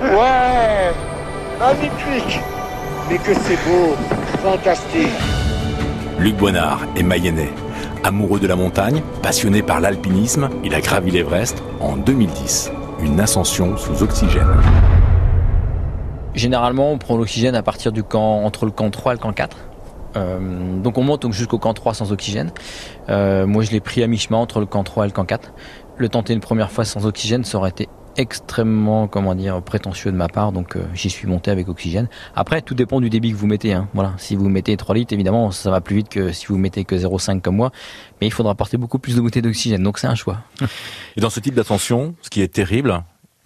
Ouais Magnifique Mais que c'est beau Fantastique Luc Boinard est mayennais. Amoureux de la montagne, passionné par l'alpinisme, il a gravi l'Everest en 2010. Une ascension sous oxygène. Généralement, on prend l'oxygène à partir du camp, entre le camp 3 et le camp 4. Euh, donc on monte donc jusqu'au camp 3 sans oxygène. Euh, moi je l'ai pris à mi-chemin entre le camp 3 et le camp 4. Le tenter une première fois sans oxygène, ça aurait été extrêmement comment dire prétentieux de ma part donc euh, j'y suis monté avec oxygène après tout dépend du débit que vous mettez hein. voilà si vous mettez 3 litres évidemment ça va plus vite que si vous mettez que 0,5 comme moi mais il faudra porter beaucoup plus de bouteilles d'oxygène donc c'est un choix et dans ce type d'ascension ce qui est terrible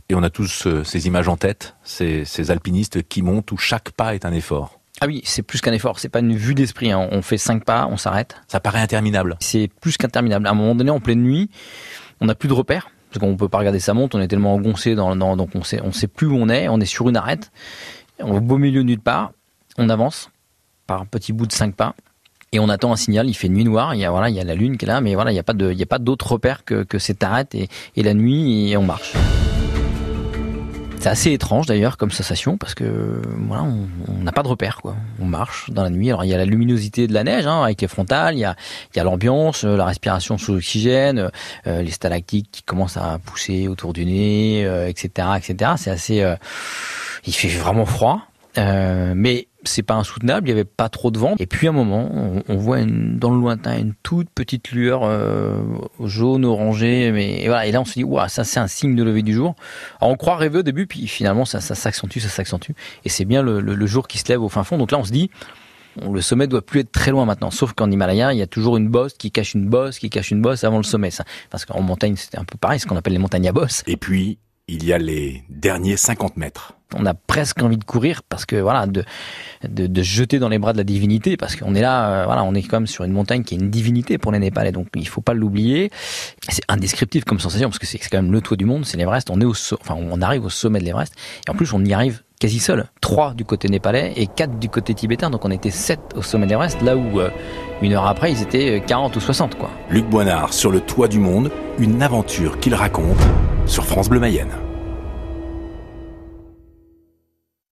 et on a tous euh, ces images en tête ces, ces alpinistes qui montent où chaque pas est un effort ah oui, c'est plus qu'un effort, c'est pas une vue d'esprit. Hein. On fait cinq pas, on s'arrête. Ça paraît interminable. C'est plus qu'interminable. À un moment donné, en pleine nuit, on n'a plus de repères parce qu'on peut pas regarder sa montre. On est tellement engoncé dans, dans donc on sait on sait plus où on est. On est sur une arête. On au beau milieu de nulle part. On avance par un petit bout de cinq pas et on attend un signal. Il fait nuit noire. Il y a voilà, il y a la lune qui est là, mais voilà, il n'y a pas il y a pas d'autre repère que, que cette arête et la nuit et on marche. C'est assez étrange d'ailleurs comme sensation parce que voilà, on n'a pas de repère quoi. On marche dans la nuit. Alors il y a la luminosité de la neige hein, avec les frontales, il y a, l'ambiance, euh, la respiration sous oxygène, euh, les stalactites qui commencent à pousser autour du nez, euh, etc., etc. C'est assez, euh, il fait vraiment froid, euh, mais c'est pas insoutenable, il y avait pas trop de vent. Et puis à un moment, on, voit une, dans le lointain une toute petite lueur euh, jaune, orangée. Mais et voilà. Et là, on se dit, waouh, ça c'est un signe de lever du jour. Alors, on croit rêver au début, puis finalement, ça, ça s'accentue, ça s'accentue. Et c'est bien le, le, le, jour qui se lève au fin fond. Donc là, on se dit. Le sommet doit plus être très loin maintenant, sauf qu'en Himalaya, il y a toujours une bosse qui cache une bosse, qui cache une bosse avant le sommet. Ça. Parce qu'en montagne, c'est un peu pareil, ce qu'on appelle les montagnes à bosse. Et puis, il y a les derniers 50 mètres. On a presque envie de courir parce que voilà, de, de, de jeter dans les bras de la divinité parce qu'on est là, euh, voilà, on est quand même sur une montagne qui est une divinité pour les Népalais, donc il faut pas l'oublier. C'est indescriptible comme sensation parce que c'est quand même le toit du monde, c'est l'Everest. On est au, enfin, on arrive au sommet de l'Everest et en plus on y arrive quasi seul. Trois du côté népalais et quatre du côté tibétain, donc on était sept au sommet de l'Everest, là où euh, une heure après ils étaient 40 ou 60 quoi. Luc Boinard sur le toit du monde, une aventure qu'il raconte sur France Bleu Mayenne.